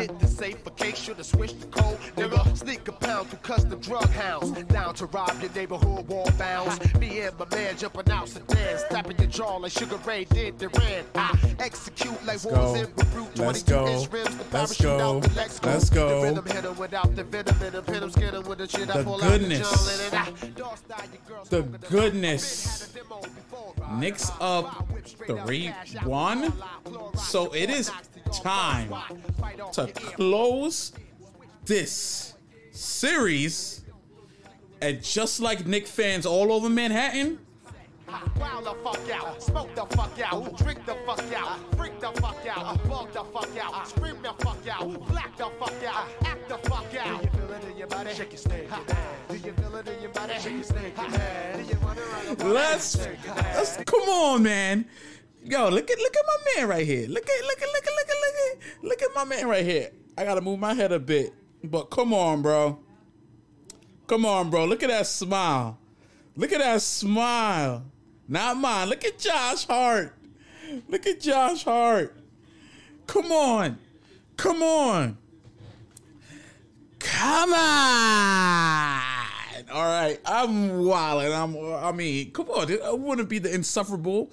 hit the safe for case should've switched the code. Nigga, sneak a pound through custom drug hounds. Down to rob your neighborhood wall bounds. Me and my man jumping out sedans, tapping your jaw like Sugar Ray did the ran. I execute like go. in Beirut. Let's 22 go. inch rims, the Let's parachute go. out the Lex Let's go. The rhythm hit 'em without the venom in 'em, hit 'em, skin 'em with the shit I pull goodness. out the jungle and I dog style your girl The goodness. Been had a demo before. Knicks up 3 1. So it is time to close this series. And just like Knick fans all over Manhattan, Wild the fuck out, smoke the fuck out, drink the fuck out, freak the fuck out, bug the fuck out, scream the fuck out, black the fuck out, act the fuck out. Do you feel it in your body? Shake your snake. Do you feel it in your body? Shake your snake. Do you wanna run let's, let's come on, man. Yo, look at look at my man right here. Look at look at look at look at my man right here. I gotta move my head a bit, but come on, bro. Come on, bro. Look at that smile. Look at that smile. Not mine. Look at Josh Hart. Look at Josh Hart. Come on. Come on. Come on. All right. I'm wilding. I'm I mean, come on. It wouldn't be the insufferable.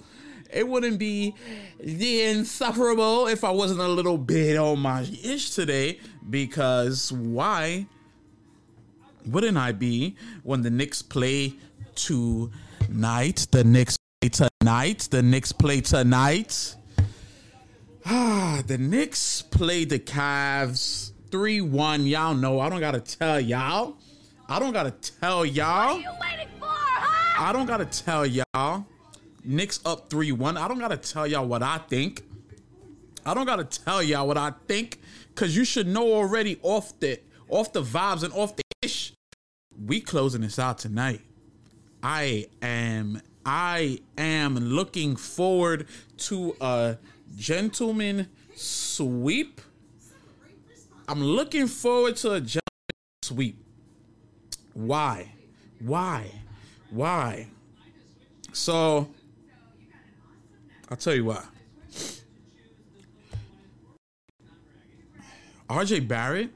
It wouldn't be the insufferable if I wasn't a little bit on my ish today. Because why wouldn't I be when the Knicks play tonight? The Knicks play tonight. The Knicks play tonight. Ah, the Knicks play the Cavs 3 1. Y'all know. I don't got to tell y'all. I don't got to tell y'all. you waiting for, huh? I don't got to tell y'all. Knicks up 3 1. I don't got to tell y'all what I think. I don't got to tell y'all what I think because you should know already off the off the vibes and off the ish. We closing this out tonight. I am I am looking forward to a gentleman sweep. I'm looking forward to a gentleman sweep. Why? Why? Why? So I'll tell you why. RJ Barrett,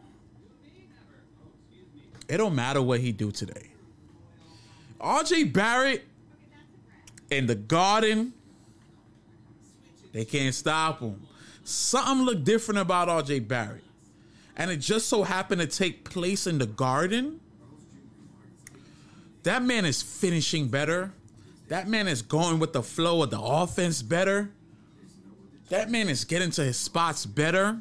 it don't matter what he do today. RJ Barrett in the garden, they can't stop him. Something look different about RJ Barrett. And it just so happened to take place in the garden. That man is finishing better. That man is going with the flow of the offense better. That man is getting to his spots better.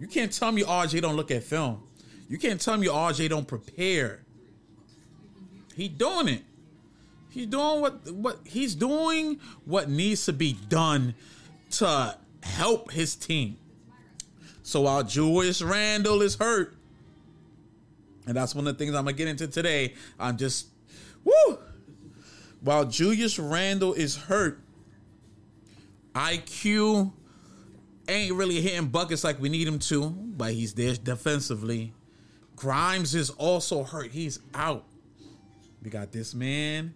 You can't tell me RJ don't look at film. You can't tell me RJ don't prepare. He doing it. He's doing what what he's doing what needs to be done to help his team. So while Julius Randle is hurt, and that's one of the things I'm gonna get into today. I'm just woo. While Julius Randle is hurt, IQ ain't really hitting buckets like we need him to, but he's there defensively. Grimes is also hurt. He's out. We got this man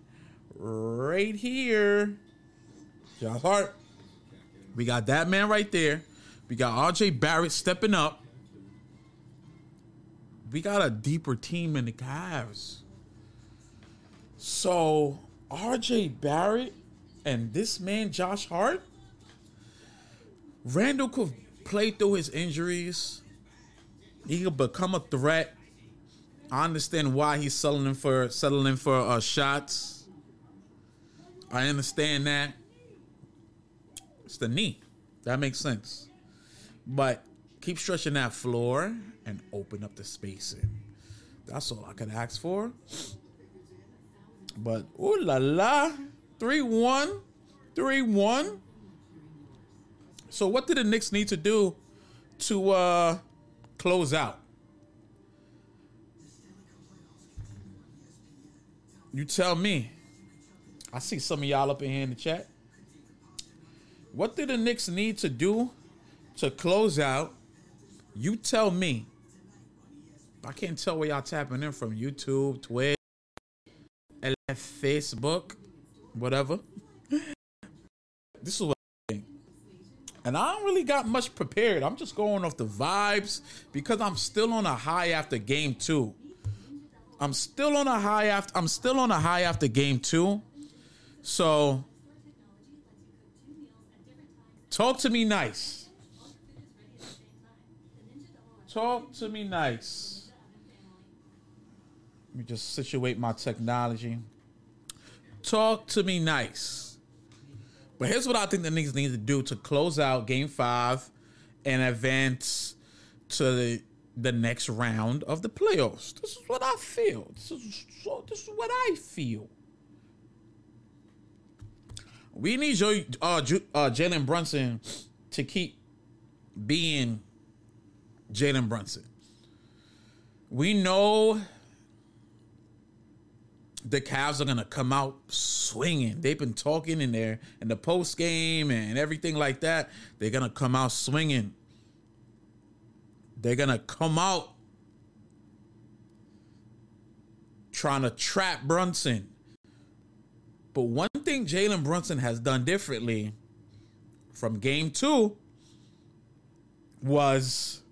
right here. Josh Hart. We got that man right there. We got RJ Barrett stepping up. We got a deeper team in the Cavs. So RJ Barrett and this man Josh Hart, Randle could play through his injuries. He could become a threat. I understand why he's settling for settling for uh, shots. I understand that. It's the knee. That makes sense. But keep stretching that floor and open up the spacing. That's all I could ask for. But ooh la la. 3 1. 3 1. So what did the Knicks need to do to uh close out? You tell me. I see some of y'all up in here in the chat. What did the Knicks need to do to close out? You tell me. I can't tell where y'all tapping in from. YouTube, Twitch, LF, Facebook, whatever. This is what I think. And I don't really got much prepared. I'm just going off the vibes because I'm still on a high after game two. I'm still on a high after I'm still on a high after game two. So talk to me nice. Talk to me nice. Let me just situate my technology. Talk to me nice. But here's what I think the Knicks need to do to close out game five and advance to the, the next round of the playoffs. This is what I feel. This is, this is what I feel. We need Joe, uh, uh, Jalen Brunson to keep being Jalen Brunson. We know the Cavs are gonna come out swinging. They've been talking in there in the post game and everything like that. They're gonna come out swinging. They're gonna come out trying to trap Brunson. But one thing Jalen Brunson has done differently from game two was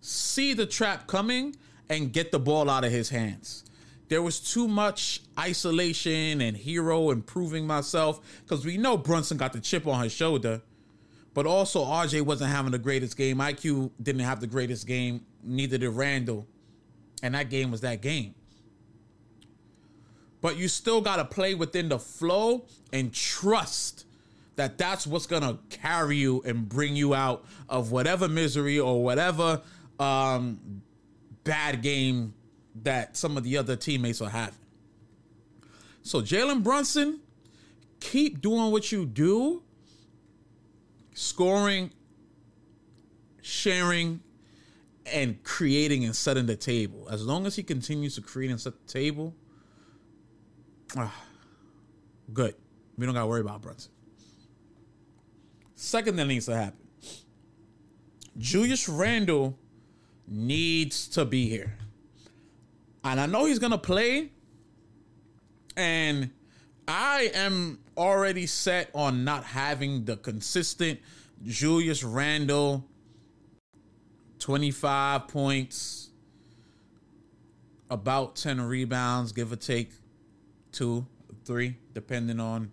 see the trap coming and get the ball out of his hands. There was too much isolation and hero improving myself because we know Brunson got the chip on his shoulder, but also RJ wasn't having the greatest game. IQ didn't have the greatest game, neither did Randle, And that game was that game. But you still got to play within the flow and trust that that's what's to carry you and bring you out of whatever misery or whatever um, bad game that some of the other teammates are having. So, Jalen Brunson, keep doing what you do scoring, sharing, and creating and setting the table. As long as he continues to create and set the table, ah, good. We don't got to worry about Brunson. Second that needs to happen Julius Randle needs to be here. And I know he's to play. And I am already set on not having the consistent Julius Randle 25 points, about 10 rebounds, give or take two, three, depending on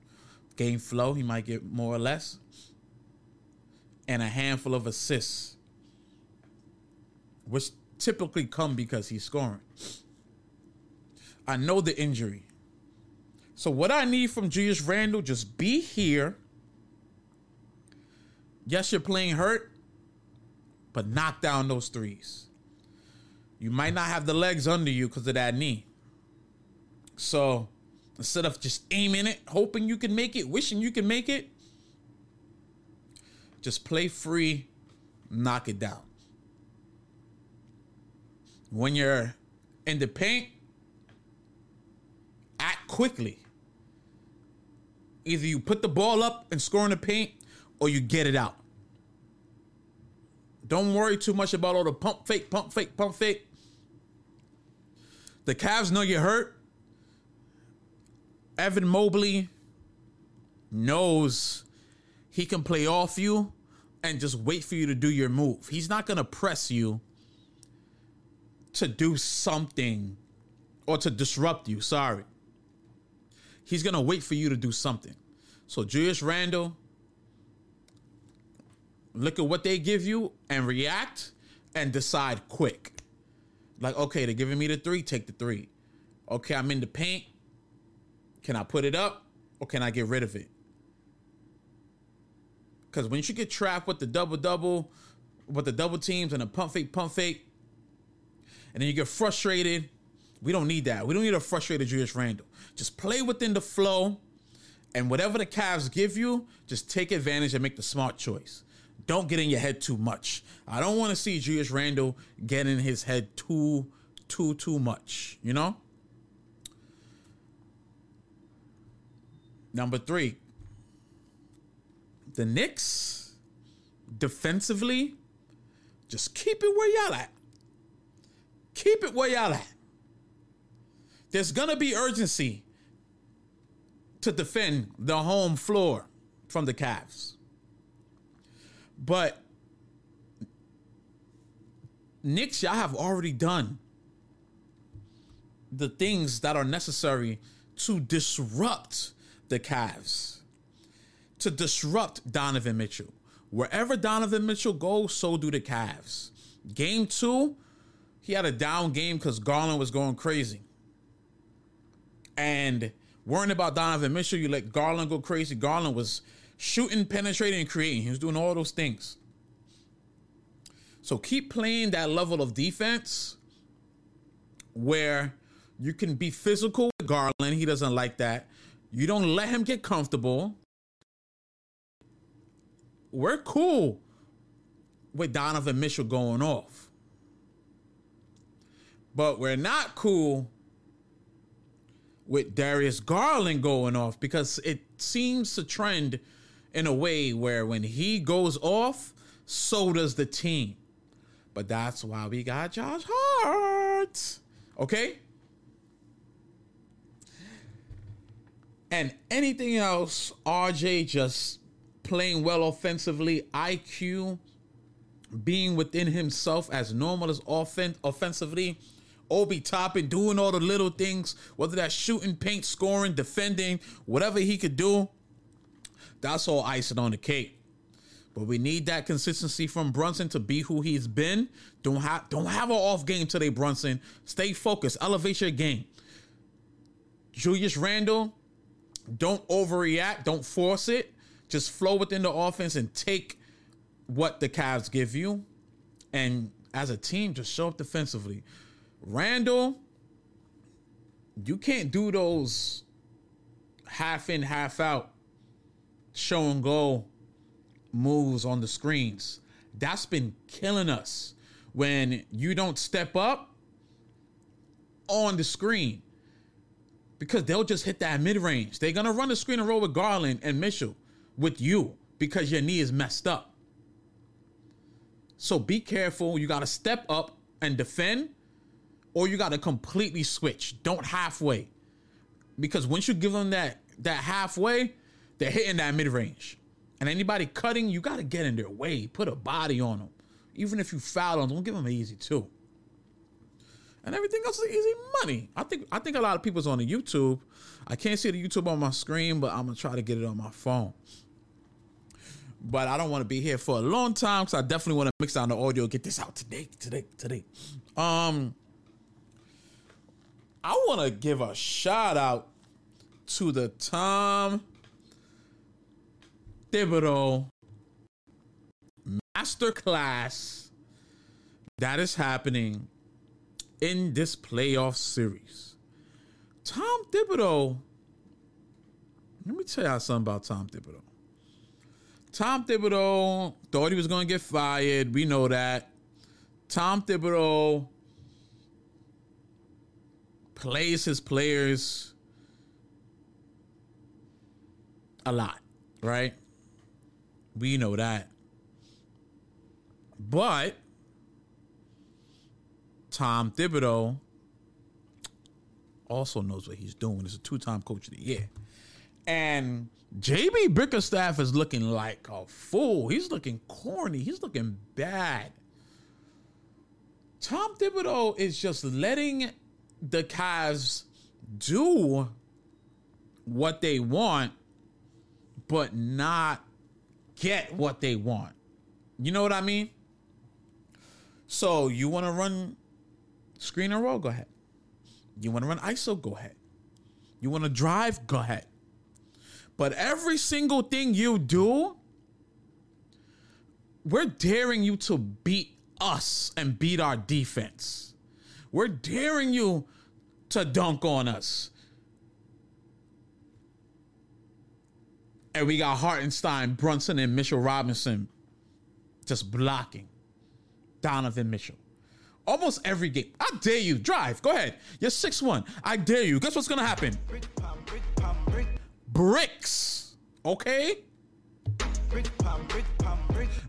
game flow. He might get more or less. And a handful of assists which typically come because he's scoring. I know the injury. So what I need from Julius Randle, just be here. Yes, you're playing hurt, but knock down those threes. You might not have the legs under you because of that knee. So instead of just aiming it, hoping you can make it, wishing you can make it, just play free, knock it down when you're in the paint, quickly. Either you put the ball up and score in the paint or you get it out. Don't worry too much about all the pump fake, pump fake, pump fake. The Cavs know you're hurt. Evan Mobley knows he can play off you and just wait for you to do your move. He's not going to press you to do something or to disrupt you. Sorry. He's to wait for you to do something. So, Julius Randle, look at what they give you and react and decide quick. Like, okay, they're giving me the three, take the three. Okay, I'm in the paint. Can I put it up or can I get rid of it? Because when you get trapped with the double double, with the double teams and the pump fake, pump fake, and then you get frustrated. We don't need that. We don't need a frustrated Julius Randle. Just play within the flow, and whatever the Cavs give you, just take advantage and make the smart choice. Don't get in your head too much. I don't want to see Julius Randle get in his head too, too, too much. You know. Number three, the Knicks defensively, just keep it where y'all at. Keep it where y'all at. There's gonna be urgency to defend the home floor from the Cavs. But Knicks, y'all have already done the things that are necessary to disrupt the Cavs, to disrupt Donovan Mitchell. Wherever Donovan Mitchell goes, so do the Cavs. Game two, he had a down game because Garland was going crazy. And worrying about Donovan Mitchell, you let Garland go crazy. Garland was shooting, penetrating, and creating. He was doing all those things. So keep playing that level of defense where you can be physical with Garland. He doesn't like that. You don't let him get comfortable. We're cool with Donovan Mitchell going off. But we're not cool with Darius Garland going off because it seems to trend in a way where when he goes off, so does the team. But that's why we got Josh Hart. Okay? And anything else, RJ just playing well offensively, IQ being within himself as normal as offen- offensively. Obi Toppin doing all the little things, whether that's shooting, paint, scoring, defending, whatever he could do. That's all icing on the cake. But we need that consistency from Brunson to be who he's been. Don't have don't have an off game today, Brunson. Stay focused. Elevate your game. Julius Randle, don't overreact. Don't force it. Just flow within the offense and take what the Cavs give you. And as a team, just show up defensively. Randle, you can't do those half in, half out, show and go moves on the screens. That's been killing us when you don't step up on the screen because they'll just hit that mid range. They're going to run the screen and roll with Garland and Mitchell with you because your knee is messed up. So be careful. You got to step up and defend, or you got to completely switch. Don't halfway, because once you give them that that halfway, they're hitting that mid range. And anybody cutting, you got to get in their way. Put a body on them. Even if you foul them, don't give them an easy two. And everything else is easy money. I think I think a lot of people's on the YouTube. I can't see the YouTube on my screen, but I'm gonna try to get it on my phone. But I don't want to be here for a long time because I definitely want to mix down the audio, get this out today, today, today. Um, I want to give a shout out to the Tom Thibodeau masterclass that is happening in this playoff series. Tom Thibodeau, let me tell y'all something about Tom Thibodeau. Tom Thibodeau thought he was going to get fired. We know that. Tom Thibodeau plays his players a lot, right? We know that. But Tom Thibodeau also knows what he's doing. He's a two-time coach of the year. And JB Bickerstaff is looking like a fool. He's looking corny. He's looking bad. Tom Thibodeau is just letting the Cavs do what they want, but not get what they want. You know what I mean? So you want to run screen and roll? Go ahead. You want to run ISO? Go ahead. You want to drive? Go ahead. But every single thing you do, we're daring you to beat us and beat our defense. We're daring you to dunk on us. And we got Hartenstein, Brunson, and Mitchell Robinson just blocking Donovan Mitchell. Almost every game. I dare you. Drive. Go ahead. You're 6 1. I dare you. Guess what's going to happen? Bricks. Okay?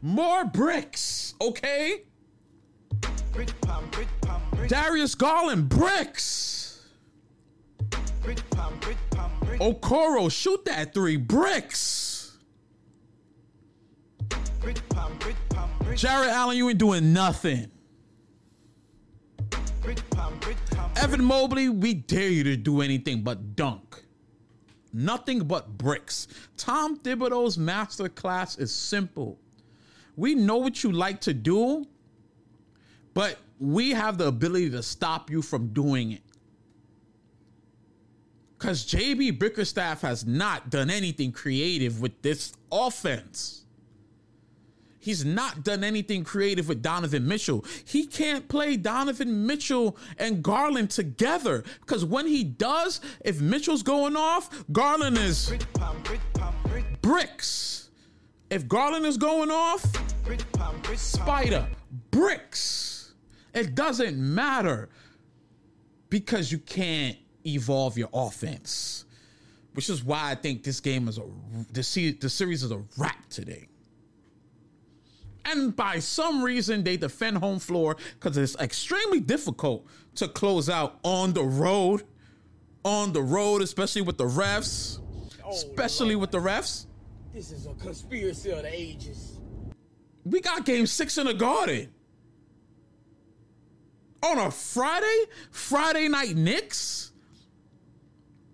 More bricks. Okay? Darius Garland, bricks. Okoro, shoot that three bricks. Jarrett Allen, you ain't doing nothing. Evan Mobley, we dare you to do anything but dunk. Nothing but bricks. Tom Thibodeau's master class is simple. We know what you like to do, but we have the ability to stop you from doing it. Because JB Bickerstaff has not done anything creative with this offense. He's not done anything creative with Donovan Mitchell. He can't play Donovan Mitchell and Garland together because when he does, if Mitchell's going off, Garland is bricks. If Garland is going off, Spida, bricks. It doesn't matter because you can't evolve your offense, which is why I think this game is a the, the series is a wrap today. And by some reason, they defend home floor because it's extremely difficult to close out on the road. On the road, especially with the refs. Oh, especially with the refs. This is a conspiracy of the ages. We got game six in the garden. On a Friday? Friday night Knicks?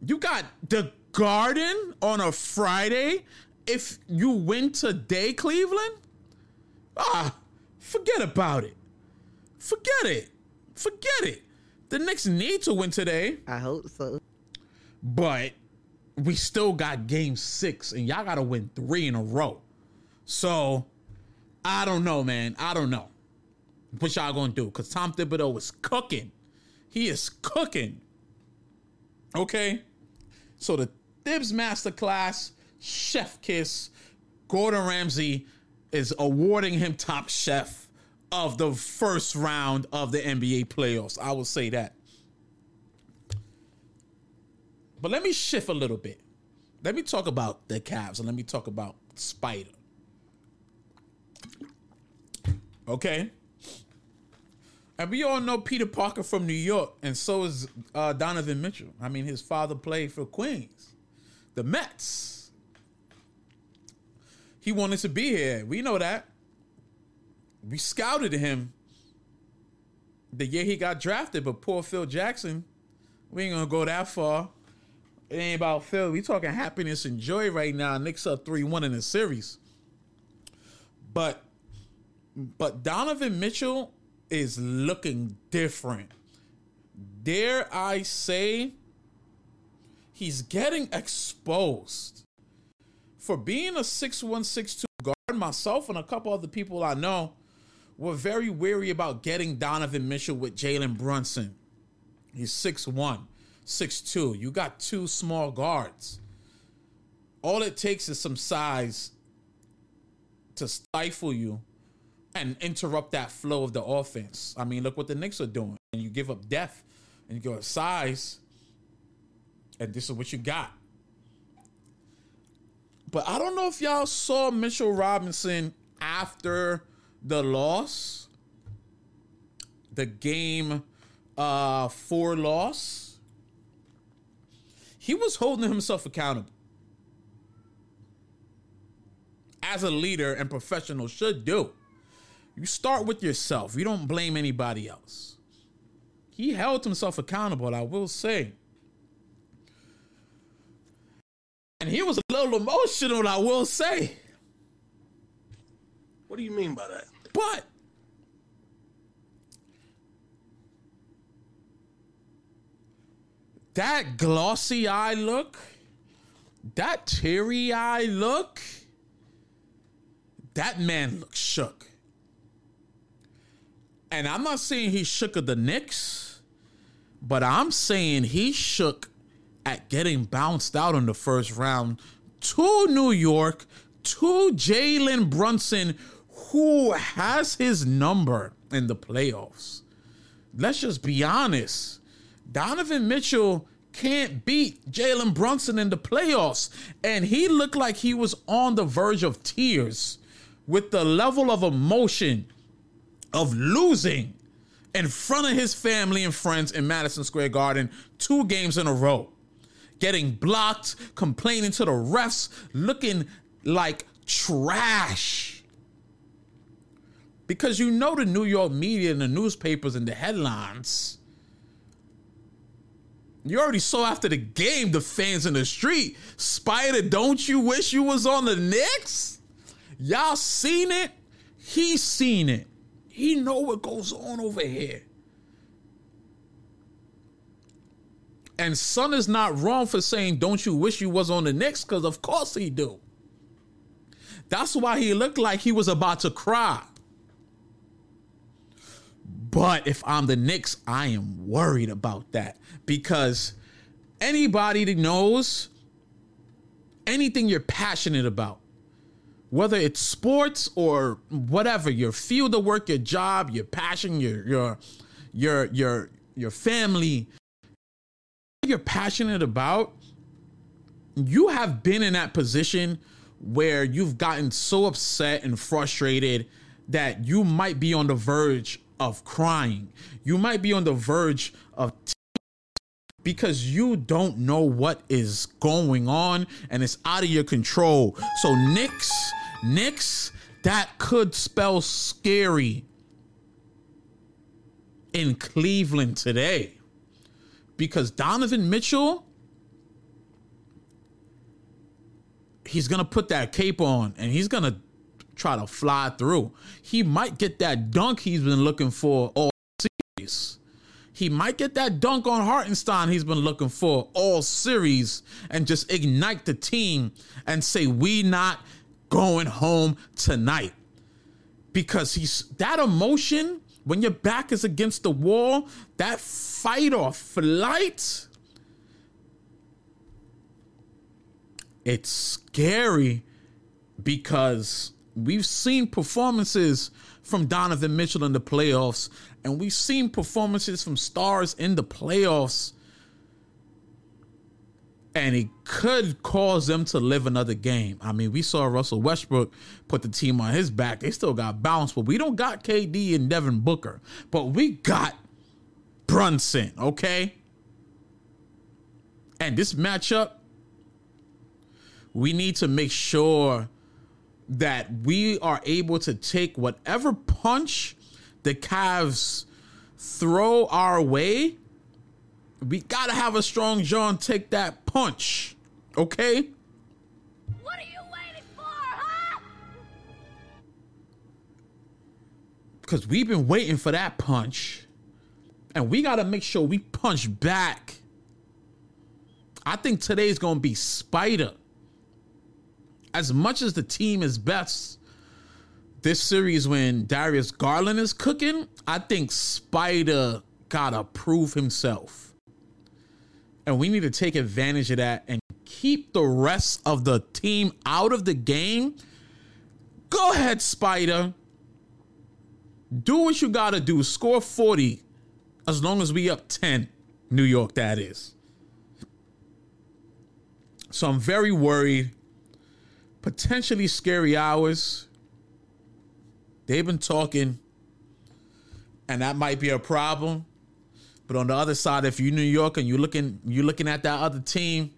You got the garden on a Friday if you win today, Cleveland? Ah, forget about it. Forget it. Forget it. The Knicks need to win today. I hope so. But we still got game six, and y'all got to win three in a row. So I don't know, man. I don't know what y'all gonna do because Tom Thibodeau is cooking. He is cooking. Okay, so the Thibs Masterclass, Chef Kiss, Gordon Ramsay is awarding him top chef of the first round of the NBA playoffs. I will say that. But let me shift a little bit. Let me talk about the Cavs and let me talk about Spida. Okay. And we all know Peter Parker from New York, and so is uh, Donovan Mitchell. I mean, his father played for Queens, the Mets. He wanted to be here. We know that. We scouted him the year he got drafted, but poor Phil Jackson, we ain't gonna go that far. It ain't about Phil. We talking happiness and joy right now. Knicks up 3-1 in the series. But but Donovan Mitchell is looking different. Dare I say he's getting exposed for being a six one six two guard, myself and a couple other people I know were very wary about getting Donovan Mitchell with Jalen Brunson. He's six one, six two. You got two small guards. All it takes is some size to stifle you and interrupt that flow of the offense. I mean, look what the Knicks are doing. And you give up depth and you go size, and this is what you got. But I don't know if y'all saw Mitchell Robinson after the loss, the game uh, four loss. He was holding himself accountable. As a leader and professional should do. You start with yourself. You don't blame anybody else. He held himself accountable, I will say. And he was a little emotional, I will say. What do you mean by that? But that glossy eye look, that teary eye look, that man looks shook. And I'm not saying he shook of the Knicks, but I'm saying he shook at getting bounced out in the first round to New York, to Jalen Brunson, who has his number in the playoffs. Let's just be honest. Donovan Mitchell can't beat Jalen Brunson in the playoffs. And he looked like he was on the verge of tears with the level of emotion of losing in front of his family and friends in Madison Square Garden two games in a row getting blocked, complaining to the refs, looking like trash. Because you know the New York media and the newspapers and the headlines. You already saw after the game the fans in the street. Spida, don't you wish you was on the Knicks? Y'all seen it? He's seen it. He know what goes on over here. And Son is not wrong for saying, "Don't you wish you was on the Knicks?" Because of course he do. That's why he looked like he was about to cry. But if I'm the Knicks, I am worried about that because anybody that knows anything you're passionate about, whether it's sports or whatever, your field of work, your job, your passion, your your your your your family, you're passionate about, you have been in that position where you've gotten so upset and frustrated that you might be on the verge of crying. You might be on the verge of t- because you don't know what is going on and it's out of your control. So Knicks, Knicks, that could spell scary in Cleveland today because Donovan Mitchell, he's gonna put that cape on and he's gonna try to fly through. He might get that dunk he's been looking for all series. He might get that dunk on Hartenstein he's been looking for all series and just ignite the team and say, We not going home tonight. Because he's that emotion when your back is against the wall, that fight or flight, it's scary because we've seen performances from Donovan Mitchell in the playoffs, and we've seen performances from stars in the playoffs. And it could cause them to live another game. I mean, we saw Russell Westbrook put the team on his back. They still got bounced, but we don't got KD and Devin Booker. But we got Brunson, okay? And this matchup, we need to make sure that we are able to take whatever punch the Cavs throw our way. We gotta have a strong John take that punch, okay? What are you waiting for, huh? Because we've been waiting for that punch, and we gotta make sure we punch back. I think today's gonna be Spida. As much as the team is best this series when Darius Garland is cooking, I think Spida gotta prove himself. And we need to take advantage of that and keep the rest of the team out of the game. Go ahead, Spida. Do what you gotta do. Score 40 as long as we up 10. New York, that is. So I'm very worried. Potentially scary hours. They've been talking, and that might be a problem. But on the other side, if you're New York and you're looking, you're looking at that other team,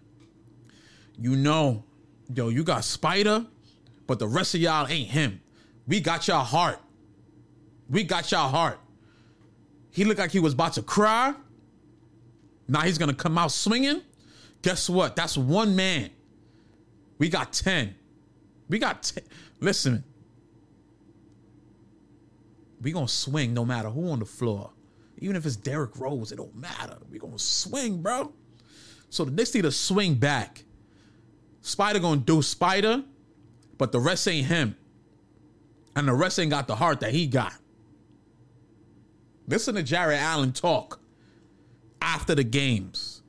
you know, yo, you got Spida, but the rest of y'all ain't him. We got y'all heart. We got y'all heart. He looked like he was about to cry. Now he's gonna come out swinging. Guess what? That's one man. We got 10. We got 10. Listen, we gonna swing no matter who on the floor. Even if it's Derrick Rose, it don't matter. We gonna swing, bro. So the Knicks need to swing back. Spida gonna do Spida, but the rest ain't him. And the rest ain't got the heart that he got. Listen to Jarrett Allen talk after the games.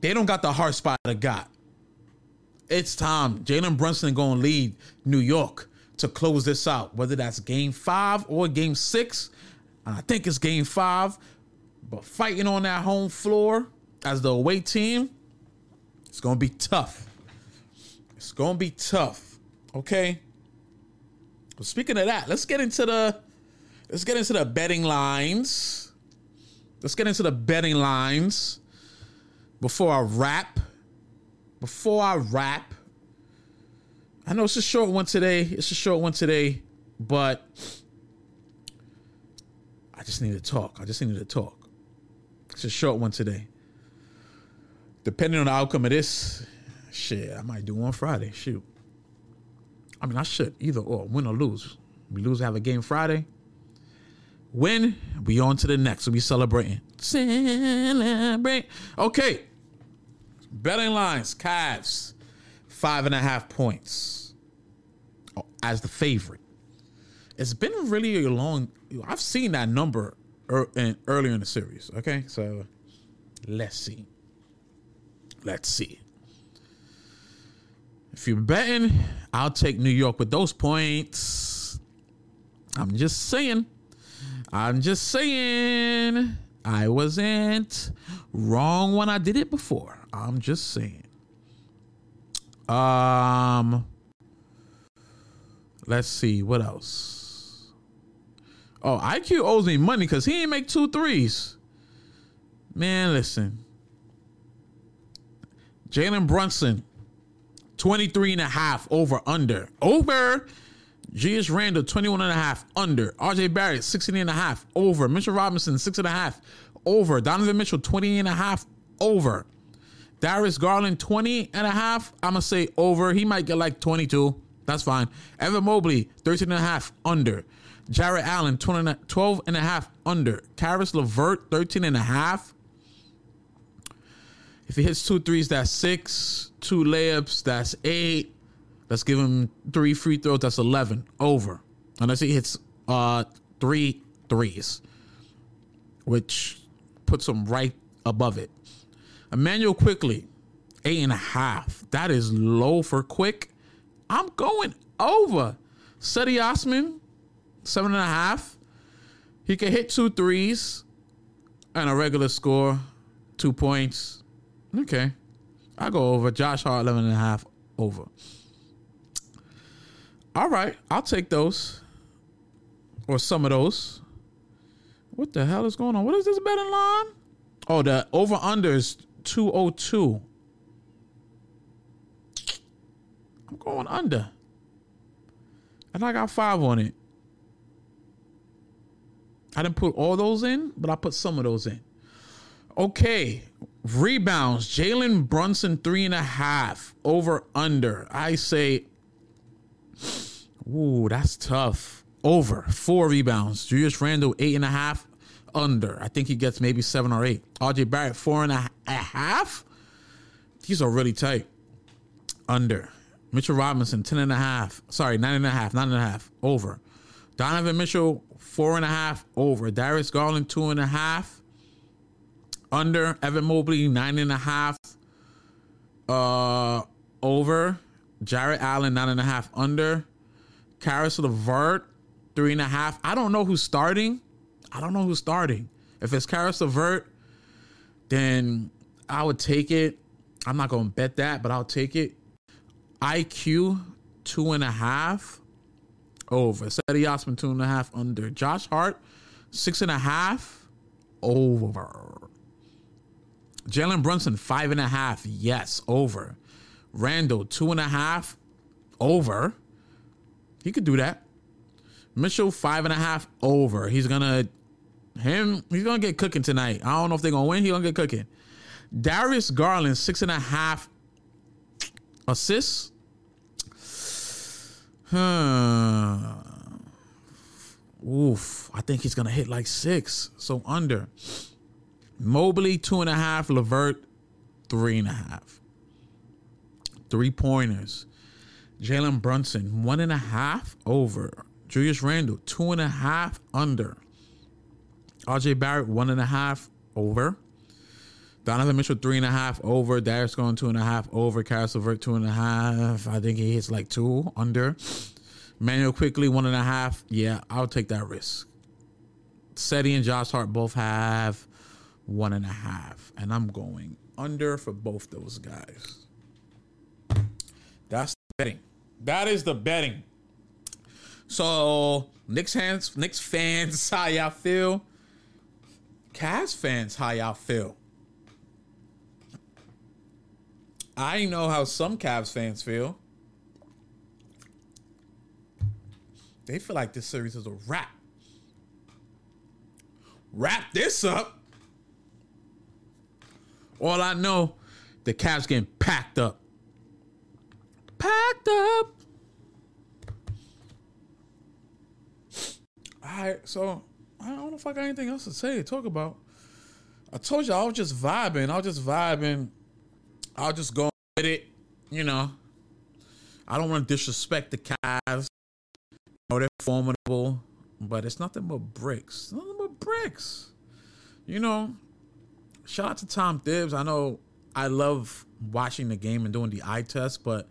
They don't got the heart Spida got. It's time. Jalen Brunson gonna lead New York to close this out, whether that's game five or game six. I think it's game five. But fighting on that home floor as the away team, it's gonna be tough. It's gonna be tough. Okay. But speaking of that, let's get into the let's get into the betting lines. Let's get into the betting lines before I wrap. Before I wrap. I know it's a short one today. It's a short one today, but I just need to talk. I just need to talk. It's a short one today. Depending on the outcome of this, shit, I might do one Friday. Shoot. I mean, I should either or, win or lose. We lose, have a game Friday. Win, we on to the next. We'll be celebrating. Celebrate. Okay. Betting lines, Cavs, five and a half points oh, as the favorite. It's been really a long. I've seen that number er, in, earlier in the series. Okay, so let's see. Let's see. If you're betting, I'll take New York with those points. I'm just saying. I'm just saying. I wasn't wrong when I did it before. I'm just saying. Um let's see what else. Oh, IQ owes me money because he ain't make two threes. Man, listen. Jalen Brunson, 23 and a half over under. Over. Julius Randle, 21 and a half under. RJ Barrett, 16 and a half over. Mitchell Robinson, six and a half over. Donovan Mitchell, 20 and a half over. Darius Garland, 20 and a half. I'm going to say over. He might get like 22. That's fine. Evan Mobley, 13 and a half under. Jarrett Allen, 12 and a half under. Caris LeVert, 13 and a half. If he hits two threes, that's six. Two layups, that's eight. Let's give him three free throws, that's 11. Over. Unless he hits uh, three threes, which puts him right above it. Immanuel Quickley, eight and a half. That is low for quick. I'm going over. Cedi Osman, seven and a half. He can hit two threes and a regular score, two points. Okay. I go over. Josh Hart, 11 and a half, over. All right. I'll take those or some of those. What the hell is going on? What is this betting line? Oh, the over under is 202. I'm going under. And I got five on it. I didn't put all those in, but I put some of those in. Okay. Rebounds. Jalen Brunson, three and a half. Over under. I say, ooh, that's tough. Over. Four rebounds. Julius Randle, eight and a half. Under. I think he gets maybe seven or eight. RJ Barrett, four and a half. These are really tight. Under. Mitchell Robinson, 10 and a half. Sorry, nine and a half, nine and a half. Over. Donovan Mitchell, four and a half. Over. Darius Garland, two and a half. Under. Evan Mobley, nine and a half. Uh, over. Jarrett Allen, nine and a half. Under. Caris LeVert, three and a half. I don't know who's starting. I don't know who's starting. If it's Caris LeVert, then I would take it. I'm not going to bet that, but I'll take it. IQ two and a half over. Cedi Osman two and a half under. Josh Hart six and a half over. Jalen Brunson five and a half yes over. Randle two and a half over. He could do that. Mitchell five and a half over. He's gonna him. He's gonna get cooking tonight. I don't know if they're gonna win. He's gonna get cooking. Darius Garland six and a half assists. Huh. Oof. I think he's gonna hit like six. So under. Mobley two and a half. LeVert three and a half. Three pointers. Jalen Brunson one and a half over. Julius Randle two and a half under. RJ Barrett one and a half over. Donovan Mitchell three and a half over. Darius going two and a half over. Caris LeVert two and a half. I think he hits like two under. Manuel Quickley one and a half. Yeah, I'll take that risk. Cedi and Josh Hart both have one and a half, and I'm going under for both those guys. That's the betting. That is the betting. So Knicks fans, Knicks fans, how y'all feel? Cavs fans, how y'all feel? I know how some Cavs fans feel. They feel like this series is a wrap. wrap this up. All I know, the Cavs getting packed up. Packed up. All right, so I don't know if I got anything else to say, to talk about. I told you I was just vibing. I was just vibing. I was just go with it. You know, I don't want to disrespect the Cavs. You know, they're formidable, but it's nothing but bricks. Nothing but bricks. You know, shout out to Tom Thibs. I know I love watching the game and doing the eye test, but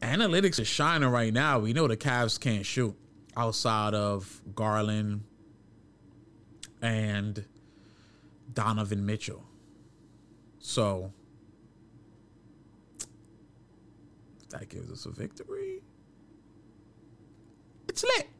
analytics is shining right now. We know the Cavs can't shoot outside of Garland and Donovan Mitchell. So that gives us a victory. It's lit.